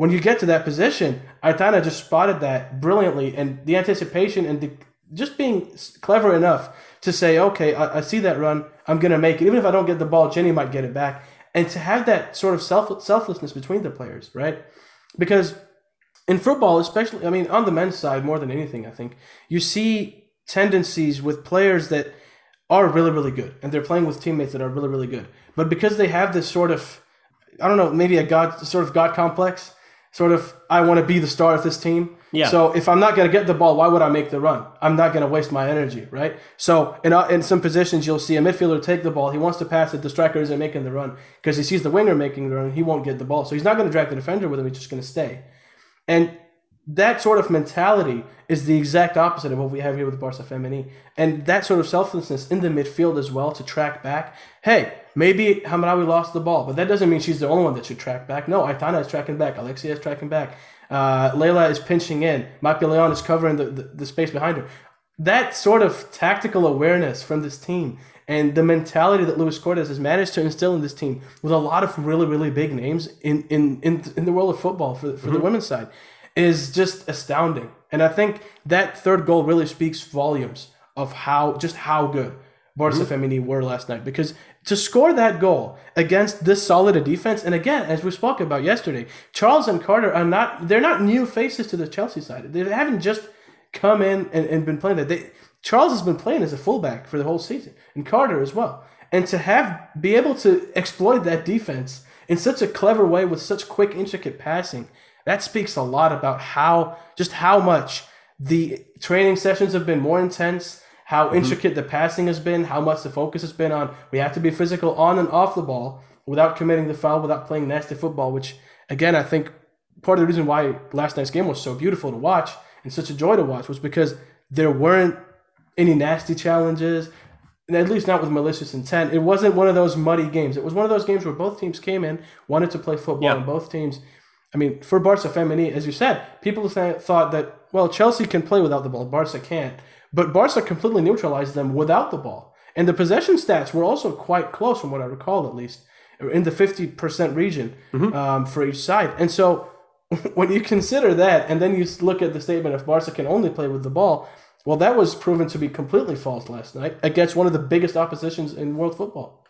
when you get to that position, Aitana just spotted that brilliantly, and the anticipation and the, just being clever enough to say, okay, I, I see that run, I'm gonna make it. Even if I don't get the ball, Jenni might get it back, and to have that sort of self selflessness between the players, right? Because in football, especially, I mean, on the men's side more than anything, I think you see tendencies with players that are really, really good and they're playing with teammates that are really, really good. But because they have this sort of, I don't know, maybe a God, sort of God complex, sort of, I want to be the star of this team. Yeah. So if I'm not going to get the ball, why would I make the run? I'm not going to waste my energy, right? So in, uh, in some positions, you'll see a midfielder take the ball. He wants to pass it. The striker isn't making the run because he sees the winger making the run. He won't get the ball. So he's not going to drag the defender with him. He's just going to stay. And that sort of mentality is the exact opposite of what we have here with Barca Femení. And that sort of selflessness in the midfield as well to track back. Hey, maybe Hamraoui lost the ball, but that doesn't mean she's the only one that should track back. No, Aitana is tracking back. Alexia is tracking back. Uh, Leila is pinching in. Mapi León is covering the, the, the space behind her. That sort of tactical awareness from this team and the mentality that Luis Cortés has managed to instill in this team with a lot of really, really big names in, in, in, in the world of football for, for mm-hmm. the women's side is just astounding. And I think that third goal really speaks volumes of how just how good Barca mm-hmm. Femení were last night. Because to score that goal against this solid a defense, and again, as we spoke about yesterday, Charles and Carter are not they're not new faces to the Chelsea side. They haven't just come in and, and been playing that. They Charles has been playing as a fullback for the whole season, and Carter as well. And to have be able to exploit that defense in such a clever way with such quick, intricate passing that speaks a lot about how just how much the training sessions have been more intense, how mm-hmm. intricate the passing has been, how much the focus has been on we have to be physical on and off the ball without committing the foul, without playing nasty football, which again I think part of the reason why last night's game was so beautiful to watch and such a joy to watch was because there weren't any nasty challenges, at least not with malicious intent. It wasn't one of those muddy games. It was one of those games where both teams came in, wanted to play football, and both teams I mean, for Barca Femení, as you said, people thought that, well, Chelsea can play without the ball, Barca can't. But Barca completely neutralized them without the ball. And the possession stats were also quite close, from what I recall at least, in the 50% region mm-hmm. um, for each side. And so when you consider that, and then you look at the statement if Barca can only play with the ball, well, that was proven to be completely false last night against one of the biggest oppositions in world football.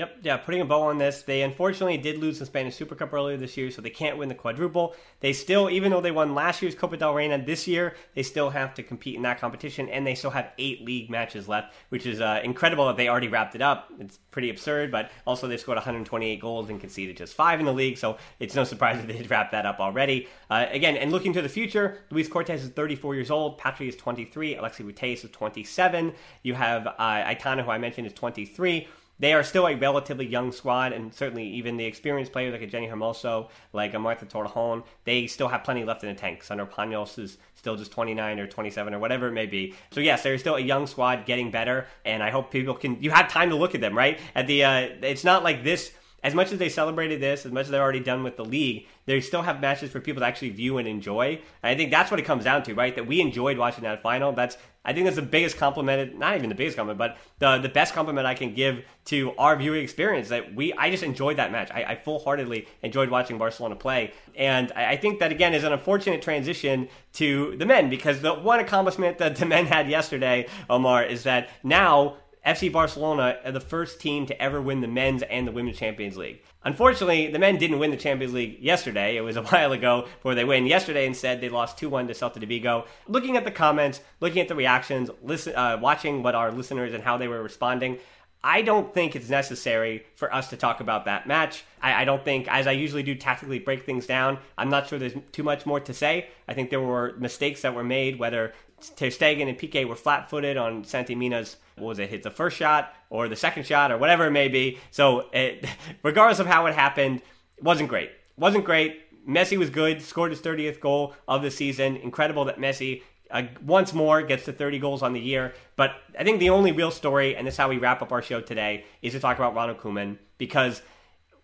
Yep, yeah, putting a bow on this. They unfortunately did lose the Spanish Super Cup earlier this year, so they can't win the quadruple. They still, even though they won last year's Copa del Reina this year, they still have to compete in that competition, and they still have eight league matches left, which is uh, incredible that they already wrapped it up. It's pretty absurd, but also they scored 128 goals and conceded just five in the league, so it's no surprise that they did wrap that up already. Uh, again, and looking to the future, Luis Cortés is 34 years old, Patri is 23, Alexia Putellas is 27. You have uh, Aitana, who I mentioned, is 23 they are still a relatively young squad, and certainly even the experienced players like a Jenni Hermoso, like a Marta Torrejón, they still have plenty left in the tank. Sandra Paños is still just 29 or 27 or whatever it may be. So yes, there's still a young squad getting better, and I hope people can. You have time to look at them, right? At the, uh, it's not like this as much as they celebrated this, as much as they're already done with the league, they still have matches for people to actually view and enjoy. And I think that's what it comes down to, right? That we enjoyed watching that final. That's I think that's the biggest compliment, not even the biggest compliment, but the the best compliment I can give to our viewing experience. That we I just enjoyed that match. I, I full heartedly enjoyed watching Barcelona play, and I, I think that again is an unfortunate transition to the men because the one accomplishment that the men had yesterday, Omar, is that now FC Barcelona are the first team to ever win the men's and the women's Champions League. Unfortunately, the men didn't win the Champions League yesterday. It was a while ago before they win. Yesterday, instead, they lost 2 1 to Celta de Vigo. Looking at the comments, looking at the reactions, listen, uh, watching what our listeners and how they were responding, I don't think it's necessary for us to talk about that match. I, I, don't think, as I usually do, tactically break things down. I'm not sure there's too much more to say. I think there were mistakes that were made, whether Ter Stegen and Piqué were flat-footed on Santi Mina's what was it hit the first shot or the second shot or whatever it may be. So it, regardless of how it happened, it wasn't great. wasn't great. Messi was good. Scored his 30th goal of the season. Incredible that Messi uh, once more gets to 30 goals on the year. But I think the only real story, and this is how we wrap up our show today, is to talk about Ronald Koeman because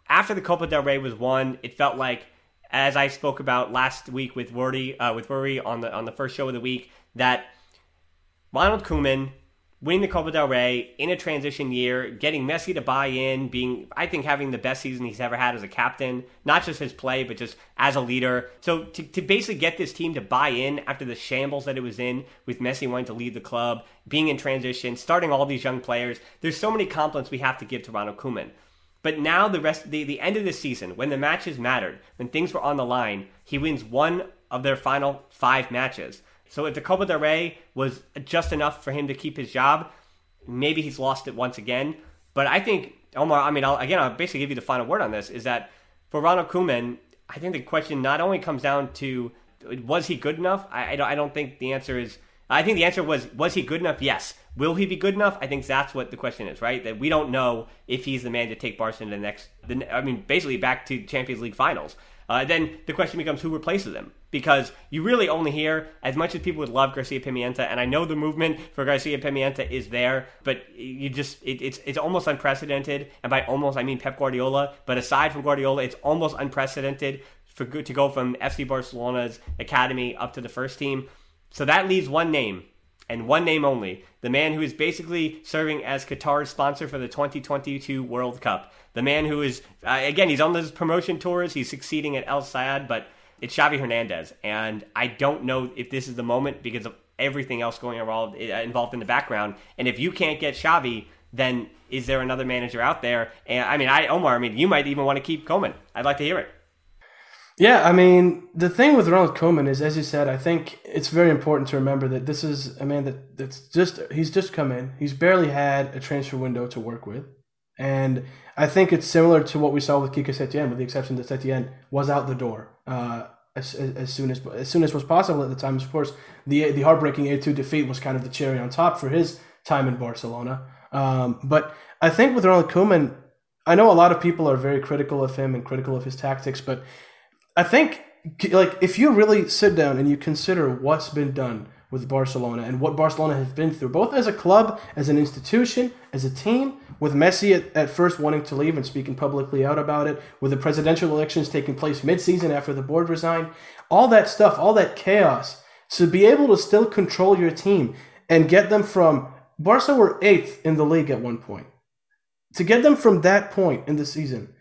after the Copa del Rey was won, it felt like as I spoke about last week with Wordy, uh, with Worry on the on the first show of the week, that Ronald Koeman winning the Copa del Rey in a transition year, getting Messi to buy in, being I think having the best season he's ever had as a captain, not just his play, but just as a leader. So to, to basically get this team to buy in after the shambles that it was in, with Messi wanting to leave the club, being in transition, starting all these young players, there's so many compliments we have to give to Ronald Koeman. But now the rest, the, the end of the season, when the matches mattered, when things were on the line, he wins one of their final five matches. So if the Copa del Rey was just enough for him to keep his job, maybe he's lost it once again. But I think Omar, I mean, I'll, again, I'll basically give you the final word on this. Is that for Ronald Koeman? I think the question not only comes down to was he good enough. I, I, don't, I don't think the answer is. I think the answer was was he good enough? Yes. Will he be good enough? I think that's what the question is, right? That we don't know if he's the man to take Barca to the next. The, I mean, basically back to Champions League finals. Uh, then the question becomes who replaces him because you really only hear as much as people would love Garcia Pimienta, and I know the movement for Garcia Pimienta is there, but you just it, it's it's almost unprecedented, and by almost I mean Pep Guardiola. But aside from Guardiola, it's almost unprecedented for to go from FC Barcelona's academy up to the first team. So that leaves one name and one name only the man who is basically serving as Qatar's sponsor for the 2022 World Cup. The man who is, uh, again, he's on those promotion tours, he's succeeding at Al Sadd, but it's Xavi Hernandez. And I don't know if this is the moment because of everything else going involved, uh, involved in the background. And if you can't get Xavi, then is there another manager out there? And I mean, I Omar, I mean, you might even want to keep Koeman. I'd like to hear it. Yeah, I mean, the thing with Ronald Koeman is, as you said, I think it's very important to remember that this is a man that, that's just, he's just come in. He's barely had a transfer window to work with. And I think it's similar to what we saw with Kike Setien, with the exception that Setien was out the door uh, as, as soon as as soon as was possible at the time. Of course, the the heartbreaking A two defeat was kind of the cherry on top for his time in Barcelona. Um, but I think with Ronald Koeman, I know a lot of people are very critical of him and critical of his tactics, but I think like if you really sit down and you consider what's been done with Barcelona and what Barcelona has been through, both as a club, as an institution, as a team, with Messi at, at first wanting to leave and speaking publicly out about it, with the presidential elections taking place mid-season after the board resigned, all that stuff, all that chaos, to be able to still control your team and get them from Barca were eighth in the league at one point. To get them from that point in the season,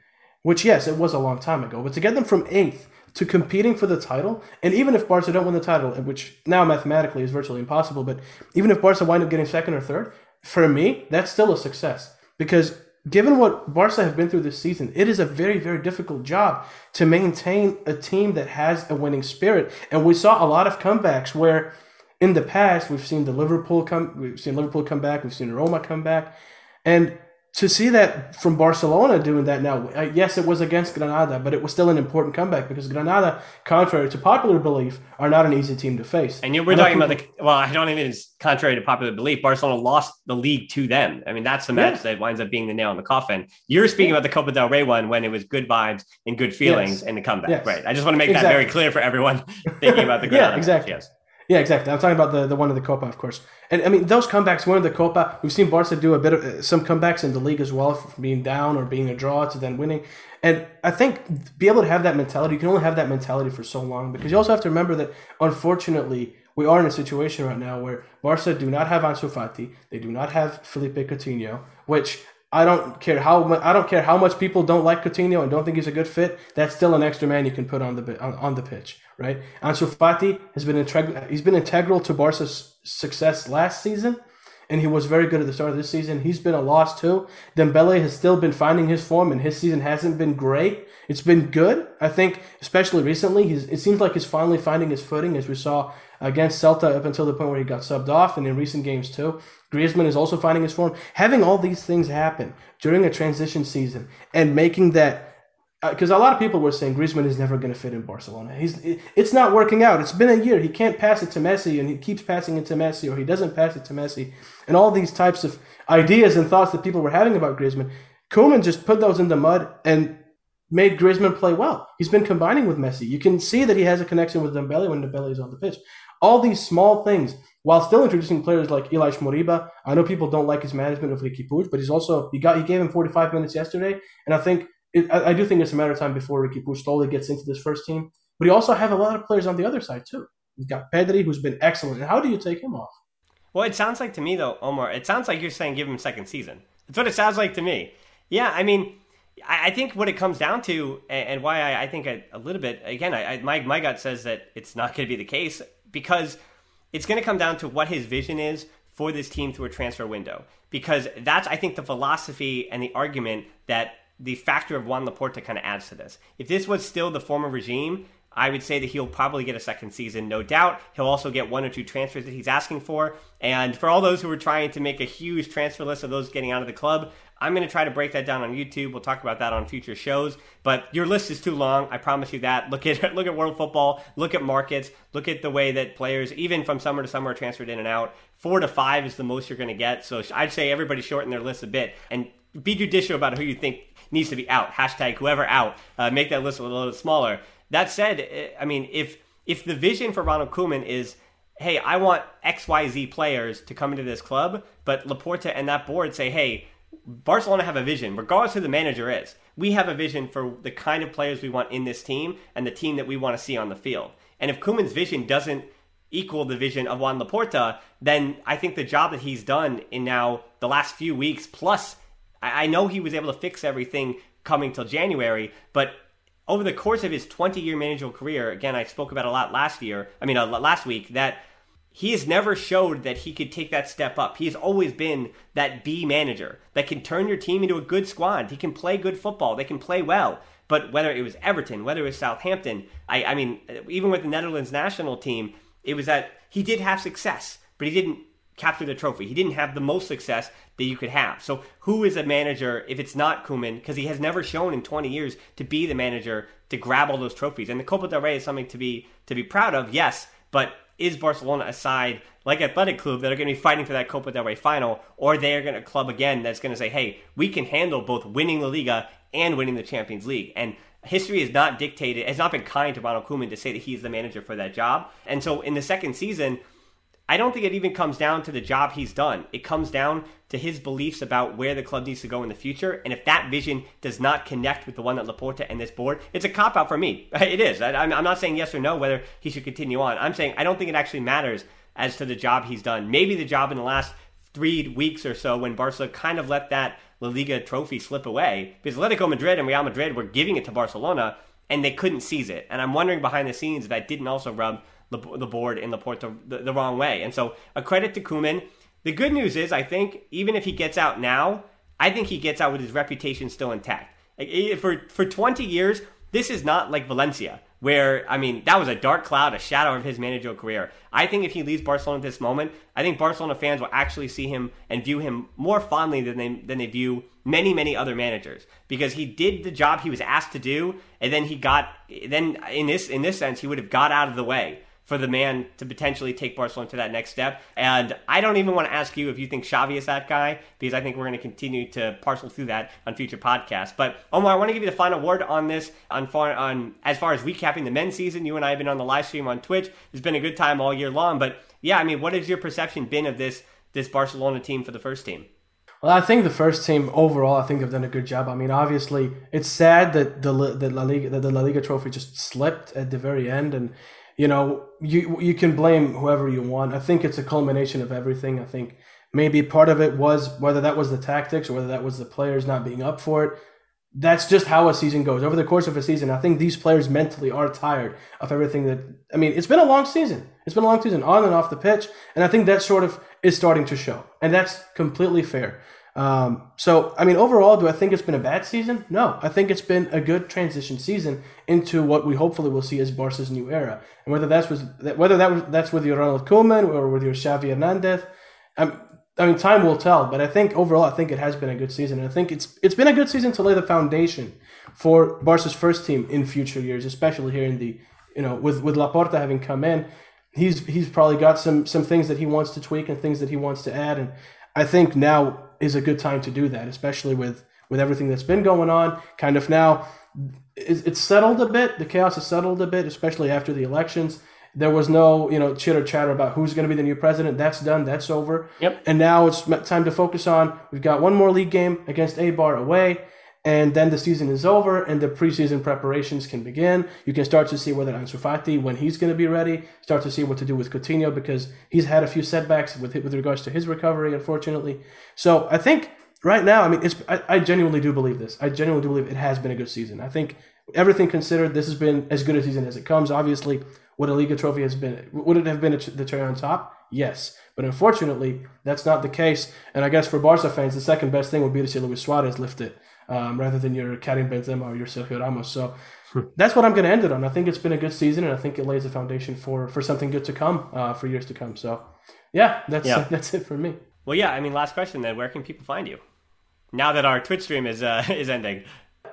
which yes, it was a long time ago, but to get them from eighth to competing for the title, and even if Barca don't win the title, which now mathematically is virtually impossible, but even if Barca wind up getting second or third, for me, that's still a success. Because given what Barca have been through this season, it is a very, very difficult job to maintain a team that has a winning spirit. And we saw a lot of comebacks where in the past we've seen the Liverpool come we've seen Liverpool come back, we've seen Roma come back. And to see that from Barcelona doing that now, yes, it was against Granada, but it was still an important comeback because Granada, contrary to popular belief, are not an easy team to face. And you were talking about the well, I don't even think it's contrary to popular belief. Barcelona lost the league to them. I mean, that's the match yeah. that winds up being the nail in the coffin. You're speaking yeah. about the Copa del Rey one when it was good vibes and good feelings yes. and the comeback, yes. right? I just want to make exactly. that very clear for everyone thinking about the Granada yeah, exactly. Match. Yes. Yeah, exactly. I'm talking about the, the one of the Copa, of course. And I mean, those comebacks, one of the Copa, we've seen Barca do a bit of uh, some comebacks in the league as well, from being down or being a draw to then winning. And I think be able to have that mentality, you can only have that mentality for so long because you also have to remember that unfortunately, we are in a situation right now where Barca do not have Ansu Fati, they do not have Felipe Coutinho, which I don't care how much I don't care how much people don't like Coutinho and don't think he's a good fit. That's still an extra man you can put on the on, on the pitch, right? Ansu Fati has been integral. He's been integral to Barca's success last season, and he was very good at the start of this season. He's been a loss too. Dembele has still been finding his form, and his season hasn't been great. It's been good, I think, especially recently. He's it seems like he's finally finding his footing, as we saw against Celta up until the point where he got subbed off, and in recent games too. Griezmann is also finding his form. Having all these things happen during a transition season and making that because uh, a lot of people were saying Griezmann is never going to fit in Barcelona. He's it's not working out. It's been a year. He can't pass it to Messi, and he keeps passing it to Messi, or he doesn't pass it to Messi, and all these types of ideas and thoughts that people were having about Griezmann. Koeman just put those in the mud and made Griezmann play well. He's been combining with Messi. You can see that he has a connection with Dembele when Dembele is on the pitch. All these small things while still introducing players like Ilaix Moriba. I know people don't like his management of Riqui Puig, but he's also he got he gave him 45 minutes yesterday, and I think it, I, I, do think it's a matter of time before Puig slowly gets into this first team. But you also have a lot of players on the other side too. You've got Pedri, who's been excellent. And how do you take him off? Well, it sounds like to me though, Omar. It sounds like you're saying give him second season. That's what it sounds like to me. Yeah, I mean. I think what it comes down to, and why I, think a, a little bit again, I, my my gut says that it's not going to be the case because it's going to come down to what his vision is for this team through a transfer window. Because that's, I think, the philosophy and the argument that the factor of Juan Laporta kind of adds to this. If this was still the former regime, I would say that he'll probably get a second season, no doubt. He'll also get one or two transfers that he's asking for. And for all those who are trying to make a huge transfer list of those getting out of the club, I'm going to try to break that down on YouTube. We'll talk about that on future shows. But your list is too long. I promise you that. Look at look at world football. Look at markets. Look at the way that players, even from summer to summer, are transferred in and out. Four to five is the most you're going to get. So I'd say everybody shorten their list a bit and be judicious about who you think needs to be out. Hashtag whoever out. Uh, make that list a little smaller. That said, eh, I mean, if if the vision for Ronald Koeman is, hey, I want XYZ players to come into this club, but Laporta and that board say, hey, Barcelona have a vision, regardless who the manager is. We have a vision for the kind of players we want in this team and the team that we want to see on the field. And if Koeman's vision doesn't equal the vision of Juan Laporta, then I think the job that he's done in now the last few weeks, plus I know he was able to fix everything coming till January, but over the course of his 20 year managerial career, again, I spoke about a lot last year, I mean, uh, last week, that he has never showed that he could take that step up. He's always been that B manager that can turn your team into a good squad. He can play good football, they can play well. But whether it was Everton, whether it was Southampton, I, I mean, even with the Netherlands national team, it was that he did have success, but he didn't capture the trophy. He didn't have the most success that you could have. So who is a manager if it's not Koeman? Because he has never shown in 20 years to be the manager to grab all those trophies. And the Copa del Rey is something to be to be proud of, yes. But is Barcelona a side like Athletic Club that are going to be fighting for that Copa del Rey final, or they are going to club again that's going to say, hey, we can handle both winning the Liga and winning the Champions League. And history has not dictated, has not been kind to Ronald Koeman to say that he's the manager for that job. And so in the second season, I don't think it even comes down to the job he's done. It comes down to his beliefs about where the club needs to go in the future. And if that vision does not connect with the one that Laporta and this board, it's a cop out for me. It is. I, am not saying yes or no whether he should continue on. I'm saying I don't think it actually matters as to the job he's done. Maybe the job in the last three weeks or so when Barca kind of let that La Liga trophy slip away because Atletico Madrid and Real Madrid were giving it to Barcelona and they couldn't seize it. And I'm wondering behind the scenes if that didn't also rub the, the board in Laporta the, the wrong way. And so a credit to Koeman. The good news is, I think, even if he gets out now, I think he gets out with his reputation still intact. Like, for, for 20 years, this is not like Valencia, where, I mean, that was a dark cloud, a shadow of his managerial career. I think if he leaves Barcelona at this moment, I think Barcelona fans will actually see him and view him more fondly than they, than they view many, many other managers because he did the job he was asked to do, and then he got, then in this, in this sense, he would have got out of the way for the man to potentially take Barcelona to that next step. And I don't even want to ask you if you think Xavi is that guy, because I think we're going to continue to parcel through that on future podcasts. But Omar, I want to give you the final word on this, on, far, on as far as recapping the men's season. You and I have been on the live stream on Twitch. It's been a good time all year long. But yeah, I mean, what has your perception been of this this Barcelona team for the first team? Well, I think the first team overall, I think they've done a good job. I mean, obviously, it's sad that the La Liga that the La Liga trophy just slipped at the very end, and you know, you you can blame whoever you want. I think it's a culmination of everything. I think maybe part of it was whether that was the tactics or whether that was the players not being up for it. That's just how a season goes. Over the course of a season, I think these players mentally are tired of everything that I mean, it's been a long season. It's been a long season on and off the pitch, and I think that sort of is starting to show. And that's completely fair. Um, so, I mean, overall, do I think it's been a bad season? No, I think it's been a good transition season into what we hopefully will see as Barca's new era. And whether that's with whether that was that's with your Ronald Koeman or with your Xavi Hernandez, um, I mean, time will tell. But I think overall, I think it has been a good season. And I think it's it's been a good season to lay the foundation for Barca's first team in future years, especially here in the you know with with Laporta having come in. He's he's probably got some some things that he wants to tweak and things that he wants to add, and I think now is a good time to do that, especially with with everything that's been going on. Kind of now, it's settled a bit. The chaos has settled a bit, especially after the elections. There was no, you know, chitter chatter about who's going to be the new president. That's done. That's over. Yep. And now it's time to focus on. We've got one more league game against Eibar away and then the season is over and the preseason preparations can begin. You can start to see whether Ansu Fati, when he's going to be ready, start to see what to do with Coutinho because he's had a few setbacks with with regards to his recovery, unfortunately. So I think right now, I mean, it's I, I genuinely do believe this. I genuinely do believe it has been a good season. I think everything considered, this has been as good a season as it comes. Obviously, would a Liga trophy has been? Would it have been the cherry on top? Yes, but unfortunately, that's not the case. And I guess for Barca fans, the second best thing would be to see Luis Suarez lift it um, rather than your Karim Benzema or your Sergio Ramos. So hmm. that's what I'm going to end it on. I think it's been a good season, and I think it lays a foundation for for something good to come uh, for years to come. So yeah, that's yeah. that's it for me. Well, yeah. I mean, last question then. Where can people find you now that our Twitch stream is uh, is ending?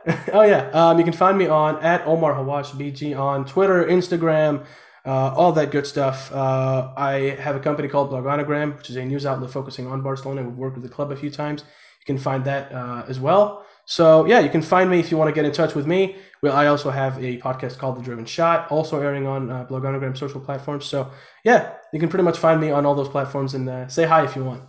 oh yeah, um, you can find me on at Omar Hawwash BG on Twitter, Instagram. Uh, all that good stuff. Uh, I have a company called Blaugranagram, which is a news outlet focusing on Barcelona. We've worked with the club a few times. You can find that uh, as well. So yeah, you can find me if you want to get in touch with me. I also have a podcast called The Driven Shot, also airing on uh, social platforms. So yeah, you can pretty much find me on all those platforms and uh, say hi if you want.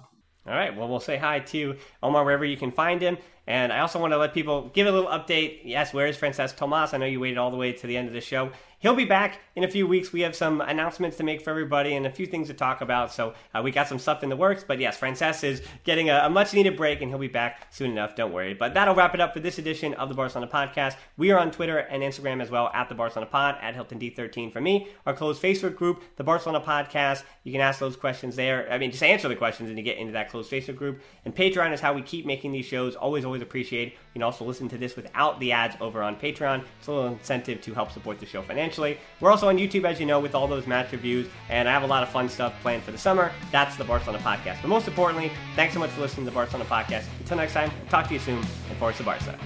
All right. Well, we'll say hi to Omar wherever you can find him. And I also want to let people give a little update. Yes, where is Francesc Tomas? I know you waited all the way to the end of the show. He'll be back in a few weeks. We have some announcements to make for everybody and a few things to talk about. So uh, we got some stuff in the works. But yes, Frances is getting a, a, much needed break and he'll be back soon enough. Don't worry. But that'll wrap it up for this edition of the Barcelona Podcast. We are on Twitter and Instagram as well at the Barcelona Pod, at Hilton D13 for me. Our closed Facebook group, the Barcelona Podcast. You can ask those questions there. I mean, just answer the questions and you get into that closed Facebook group. And Patreon is how we keep making these shows. Always, always appreciate. You can also listen to this without the ads over on Patreon. It's a little incentive to help support the show financially. We're also on YouTube, as you know, with all those match reviews, and I have a lot of fun stuff planned for the summer. That's the Barcelona Podcast. But most importantly, thanks so much for listening to the Barcelona Podcast. Until next time, talk to you soon, and Forza Barca.